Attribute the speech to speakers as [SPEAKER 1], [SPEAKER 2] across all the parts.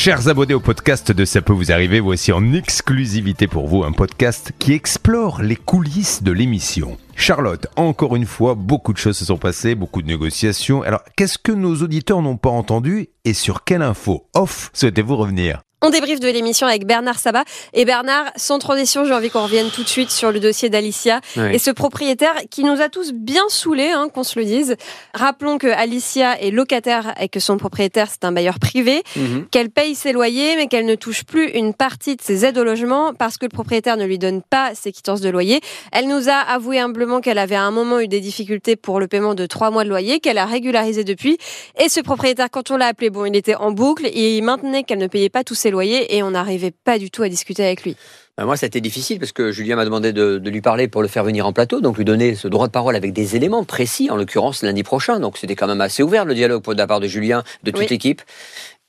[SPEAKER 1] Chers abonnés au podcast de Ça peut vous arriver, voici en exclusivité pour vous un podcast qui explore les coulisses de l'émission. Charlotte, encore une fois, beaucoup de choses se sont passées, beaucoup de négociations. Alors, qu'est-ce que nos auditeurs n'ont pas entendu et sur quelle info off souhaitez-vous revenir?
[SPEAKER 2] On débriefe de l'émission avec Bernard Sabat. Et Bernard, sans transition, j'ai envie qu'on revienne tout de suite sur le dossier d'Alicia et ce propriétaire qui nous a tous bien saoulés, hein, qu'on se le dise. Rappelons que Alicia est locataire et que son propriétaire, c'est un bailleur privé, mhm. qu'elle paye ses loyers, mais qu'elle ne touche plus une partie de ses aides au logement parce que le propriétaire ne lui donne pas ses quittances de loyer. Elle nous a avoué humblement qu'elle avait à un moment eu des difficultés pour le paiement de trois mois de loyer, qu'elle a régularisé depuis. Et ce propriétaire, quand on l'a appelé, bon, il était en boucle et il maintenait qu'elle ne payait pas tous ses et on n'arrivait pas du tout à discuter avec lui.
[SPEAKER 3] Ben, moi, ça a été difficile parce que Julien m'a demandé de, lui parler pour le faire venir en plateau, donc lui donner ce droit de parole avec des éléments précis, en l'occurrence lundi prochain. Donc c'était quand même assez ouvert le dialogue de la part de Julien, de toute l'équipe.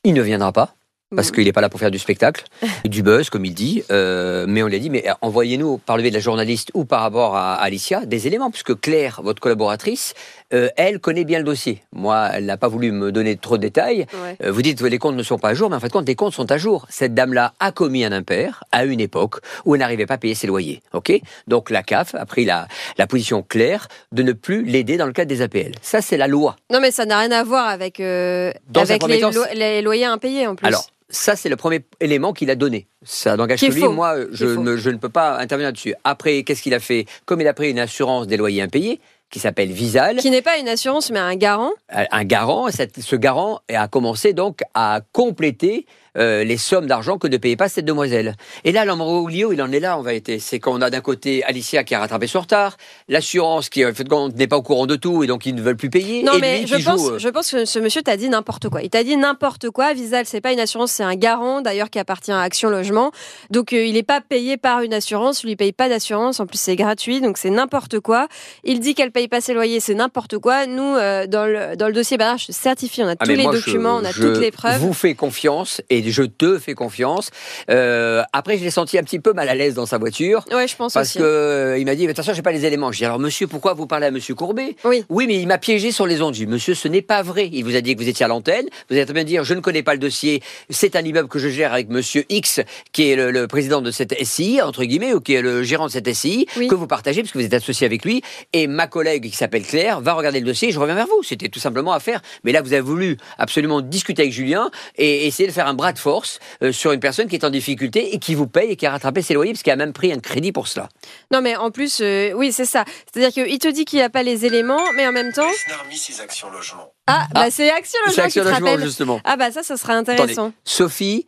[SPEAKER 3] Il ne viendra pas parce qu'il n'est pas là pour faire du spectacle, du buzz, comme il dit. Euh, mais on lui a dit, mais envoyez-nous, par le biais de la journaliste ou par rapport à Alicia, des éléments, puisque Claire, votre collaboratrice, euh, elle connaît bien le dossier. Moi, elle n'a pas voulu me donner trop de détails. Euh, vous dites que les comptes ne sont pas à jour, mais en fait, compte, les comptes sont à jour. Cette dame-là a commis un impair à une époque où elle n'arrivait pas à payer ses loyers. Ok? Donc la CAF a pris la, la position claire de ne plus l'aider dans le cadre des APL. Ça, c'est la loi.
[SPEAKER 2] Non, mais ça n'a rien à voir avec, avec les, les, loyers impayés en plus.
[SPEAKER 3] Alors, ça, c'est le premier élément qu'il a donné. Ça n'engage que lui. Moi, je ne, je ne, peux pas intervenir là-dessus. Après, qu'est-ce qu'il a fait? Comme il a pris une assurance des loyers impayés, qui s'appelle Visal.
[SPEAKER 2] Qui n'est pas une assurance, mais un garant.
[SPEAKER 3] Un garant. Ce garant a commencé donc à compléter euh, les sommes d'argent que ne payait pas cette demoiselle. Et là, l'embroglio, il en est là en vérité. C'est qu'on a d'un côté Alicia qui a rattrapé son retard, l'assurance qui n'est pas au courant de tout et donc ils ne veulent plus payer.
[SPEAKER 2] Non, mais je, pense, euh, je pense que ce monsieur t'a dit n'importe quoi. Il t'a dit n'importe quoi. Visal, c'est pas une assurance, c'est un garant d'ailleurs qui appartient à Action Logement. Donc euh, il n'est pas payé par une assurance, lui paye pas d'assurance. En plus, c'est gratuit, donc c'est n'importe quoi. Il dit qu'elle paye pas ses loyers, c'est n'importe quoi. Nous, dans, le, dans le dossier bah, je certifie, on a ah, tous les documents, on a toutes les preuves.
[SPEAKER 3] Je vous fais confiance et je te fais confiance. Euh, après, je l'ai senti un petit peu mal à l'aise dans sa voiture.
[SPEAKER 2] Ouais, je pense
[SPEAKER 3] parce
[SPEAKER 2] aussi.
[SPEAKER 3] Parce que euh, il m'a dit, attention, j'ai pas les éléments. Je dis, alors monsieur, pourquoi vous parlez à monsieur Courbet?
[SPEAKER 2] Oui.
[SPEAKER 3] Oui, mais il m'a piégé sur les ondes. Je dis, monsieur, ce n'est pas vrai. Il vous a dit que vous étiez à l'antenne. Vous allez très bien dire, je ne connais pas le dossier. C'est un immeuble que je gère avec monsieur X, qui est le, président de cette SCI, entre guillemets, ou qui est le gérant de cette SCI, que vous partagez, parce que vous êtes associé avec lui. Et ma collègue, qui s'appelle Claire, va regarder le dossier et je reviens vers vous. C'était tout simplement à faire. Mais là, vous avez voulu absolument discuter avec Julien et essayer de faire un bras de force euh, sur une personne qui est en difficulté et qui vous paye et qui a rattrapé ses loyers parce qu'il a même pris un crédit pour cela.
[SPEAKER 2] Non, mais en plus, euh, oui, c'est ça. C'est-à-dire qu'il te dit qu'il n'a pas les éléments, mais en même temps.
[SPEAKER 4] ses actions logement.
[SPEAKER 2] Ah, bah ah. c'est Action Logement.
[SPEAKER 3] Action Logement, justement.
[SPEAKER 2] Ah, bah ça, ça serait intéressant.
[SPEAKER 3] Sophie,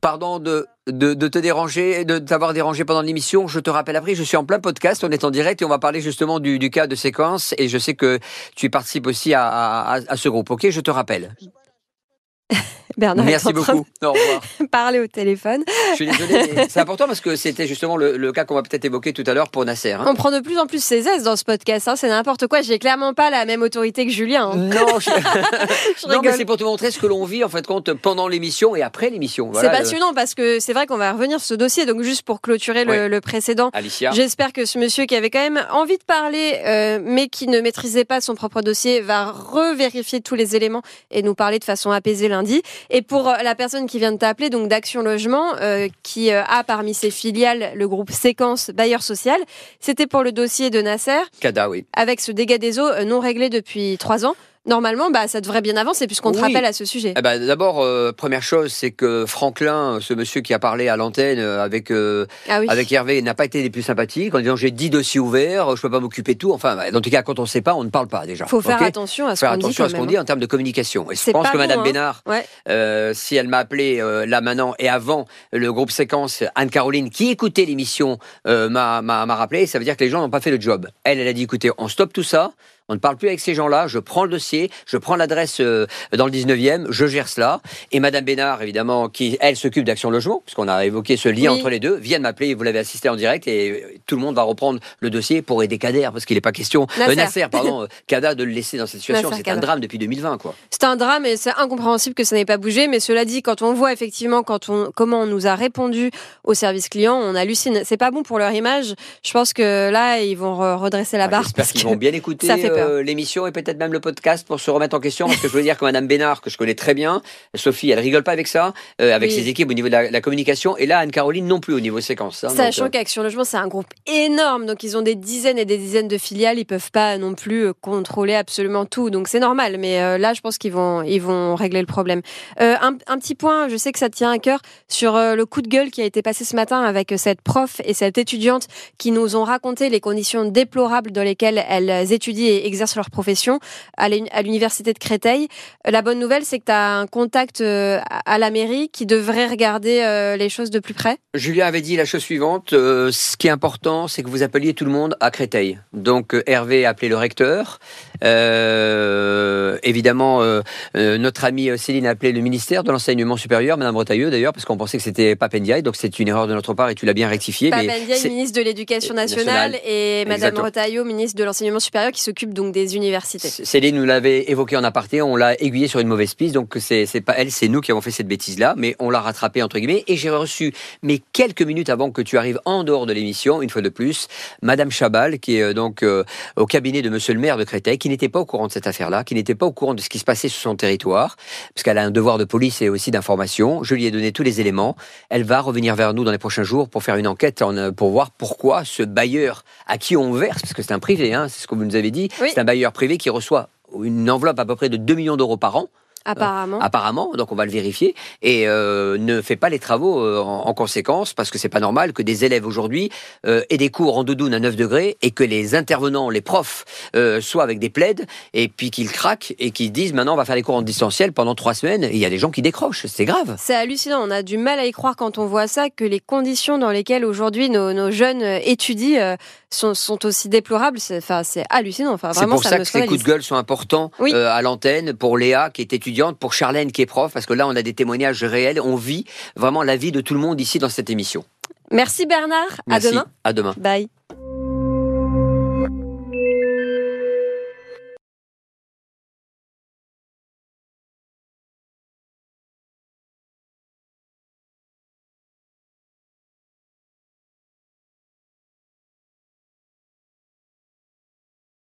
[SPEAKER 3] pardon de, de, te déranger, de t'avoir dérangé pendant l'émission. Je te rappelle après, je suis en plein podcast, on est en direct et on va parler justement du, du cas de séquence. Et je sais que tu participes aussi à, à, à ce groupe. Ok, je te rappelle.
[SPEAKER 2] Bernard
[SPEAKER 3] Merci beaucoup. Au revoir.
[SPEAKER 2] Parler au téléphone.
[SPEAKER 3] Je suis désolé, c'est important parce que c'était justement le, cas qu'on va peut-être évoquer tout à l'heure pour Nasser. Hein.
[SPEAKER 2] On prend de plus en plus ses aises dans ce podcast. Hein. C'est n'importe quoi. J'ai clairement pas la même autorité que Julien. Hein.
[SPEAKER 3] Non, je... non mais c'est pour te montrer ce que l'on vit en fait compte pendant l'émission et après l'émission.
[SPEAKER 2] c'est passionnant parce que c'est vrai qu'on va revenir sur ce dossier. Donc juste pour clôturer le, précédent,
[SPEAKER 3] Alicia.
[SPEAKER 2] J'espère que ce monsieur qui avait quand même envie de parler, euh, mais qui ne maîtrisait pas son propre dossier, va revérifier tous les éléments et nous parler de façon apaisée lundi. Et pour la personne qui vient de t'appeler, donc d'Action Logement, euh, qui euh, a parmi ses filiales le groupe Séquence Bailleur Social, c'était pour le dossier de Nasser.
[SPEAKER 3] Cada, oui.
[SPEAKER 2] Avec ce dégât des eaux euh, non réglé depuis trois ans. Normalement, bah, ça devrait bien avancer puisqu'on te rappelle à ce sujet.
[SPEAKER 3] Eh ben, D'abord, euh, première chose, c'est que Franklin, ce monsieur qui a parlé à l'antenne euh, avec, euh, ah avec Hervé, n'a pas été des plus sympathiques en disant j'ai 10 dossiers ouverts, je peux pas m'occuper de tout. Enfin, bah, dans tout cas, quand on ne sait pas, on ne parle pas déjà.
[SPEAKER 2] Il faut faire attention à ce qu'on dit.
[SPEAKER 3] qu'on dit en termes de communication. Et je pense que Madame hein. Bénard, si elle m'a appelé là maintenant et avant le groupe Séquence, Anne-Caroline, qui écoutait l'émission, m'a rappelé, ça veut dire que les gens n'ont pas fait le job. Elle, elle a dit écoutez, on stoppe tout ça on ne parle plus avec ces gens-là. Je prends le dossier, je prends l'adresse euh, dans le 19e, je gère cela. Et Madame Bénard, évidemment, qui, elle, s'occupe d'Action Logement, puisqu'on a évoqué ce lien entre les deux, vient de m'appeler, vous l'avez assisté en direct, et tout le monde va reprendre le dossier pour aider Kader, parce qu'il n'est pas question,
[SPEAKER 2] euh,
[SPEAKER 3] Nasser, pardon, Kada de le laisser dans cette situation. C'est un drame depuis 2020, quoi.
[SPEAKER 2] C'est un drame et c'est incompréhensible que ça n'ait pas bougé, mais cela dit, quand on voit effectivement quand on, comment on nous a répondu au service client, on hallucine. C'est pas bon pour leur image. Je pense que là, ils vont redresser la ah, barre.
[SPEAKER 3] J'espère qu'ils vont bien écouter.
[SPEAKER 2] Ça fait
[SPEAKER 3] euh, l'émission et peut-être même le podcast pour se remettre en question Parce que je veux dire que Madame Bénard, que je connais très bien, Sophie, elle rigole pas avec ça, euh, avec ses équipes au niveau de la, communication, et là Anne-Caroline non plus au niveau séquence.
[SPEAKER 2] Hein, Sachant euh, qu'Action Logement, c'est un groupe énorme, donc ils ont des dizaines et des dizaines de filiales, ils peuvent pas non plus contrôler absolument tout, donc c'est normal. Mais là, je pense qu'ils vont, ils vont régler le problème. Un, un, petit point, je sais que ça tient à cœur sur le coup de gueule qui a été passé ce matin avec cette prof et cette étudiante qui nous ont raconté les conditions déplorables dans lesquelles elles étudient et exercent leur profession à l'université de Créteil. La bonne nouvelle, c'est que tu as un contact euh, à la mairie qui devrait regarder euh, les choses de plus près.
[SPEAKER 3] Julien avait dit la chose suivante, euh, ce qui est important, c'est que vous appeliez tout le monde à Créteil. Donc Hervé a appelé le recteur. évidemment, notre amie Céline a appelé le ministère de l'enseignement supérieur, Madame Bretailleux d'ailleurs, parce qu'on pensait que c'était Papendiaï, donc c'est une erreur de notre part et tu l'as bien rectifié.
[SPEAKER 2] Papendiaï, ministre de l'Éducation nationale, et Madame Bretailleux, ministre de l'enseignement supérieur, qui s'occupe donc des universités.
[SPEAKER 3] Céline nous l'avait évoqué en aparté, on l'a aiguillé sur une mauvaise piste, donc c'est pas elle, c'est nous qui avons fait cette bêtise-là, mais on l'a rattrapé entre guillemets. Et j'ai reçu, mais quelques minutes avant que tu arrives en dehors de l'émission, une fois de plus, Madame Chabal, qui est euh, donc euh, au cabinet de Monsieur le maire de Créteil, qui n'était pas au courant de cette affaire-là, qui n'était pas au courant de ce qui se passait sur son territoire, parce qu'elle a un devoir de police et aussi d'information. Je lui ai donné tous les éléments. Elle va revenir vers nous dans les prochains jours pour faire une enquête, pour voir pourquoi ce bailleur à qui on verse, parce que c'est un privé, hein, c'est ce que vous nous avez dit, c'est un bailleur privé qui reçoit une enveloppe à peu près de 2 millions d'euros par an
[SPEAKER 2] Apparemment.
[SPEAKER 3] apparemment, donc on va le vérifier. Et euh, ne fait pas les travaux euh, en, conséquence, parce que c'est pas normal que des élèves aujourd'hui euh, aient des cours en doudoune à 9 degrés et que les intervenants, les profs, soient avec des plaides et puis qu'ils craquent et qu'ils disent maintenant on va faire les cours en distanciel pendant trois semaines. Et il y a des gens qui décrochent, c'est grave.
[SPEAKER 2] C'est hallucinant, on a du mal à y croire quand on voit ça, que les conditions dans lesquelles aujourd'hui nos, jeunes étudient sont, aussi déplorables. C'est hallucinant. Enfin,
[SPEAKER 3] c'est pour ça, que ces coups de gueule sont importants à l'antenne pour Léa qui est étudiante pour Charlène qui est prof, parce que là, on a des témoignages réels. On vit vraiment la vie de tout le monde ici dans cette émission.
[SPEAKER 2] Merci Bernard.
[SPEAKER 3] à
[SPEAKER 2] demain.
[SPEAKER 3] À demain.
[SPEAKER 2] Bye.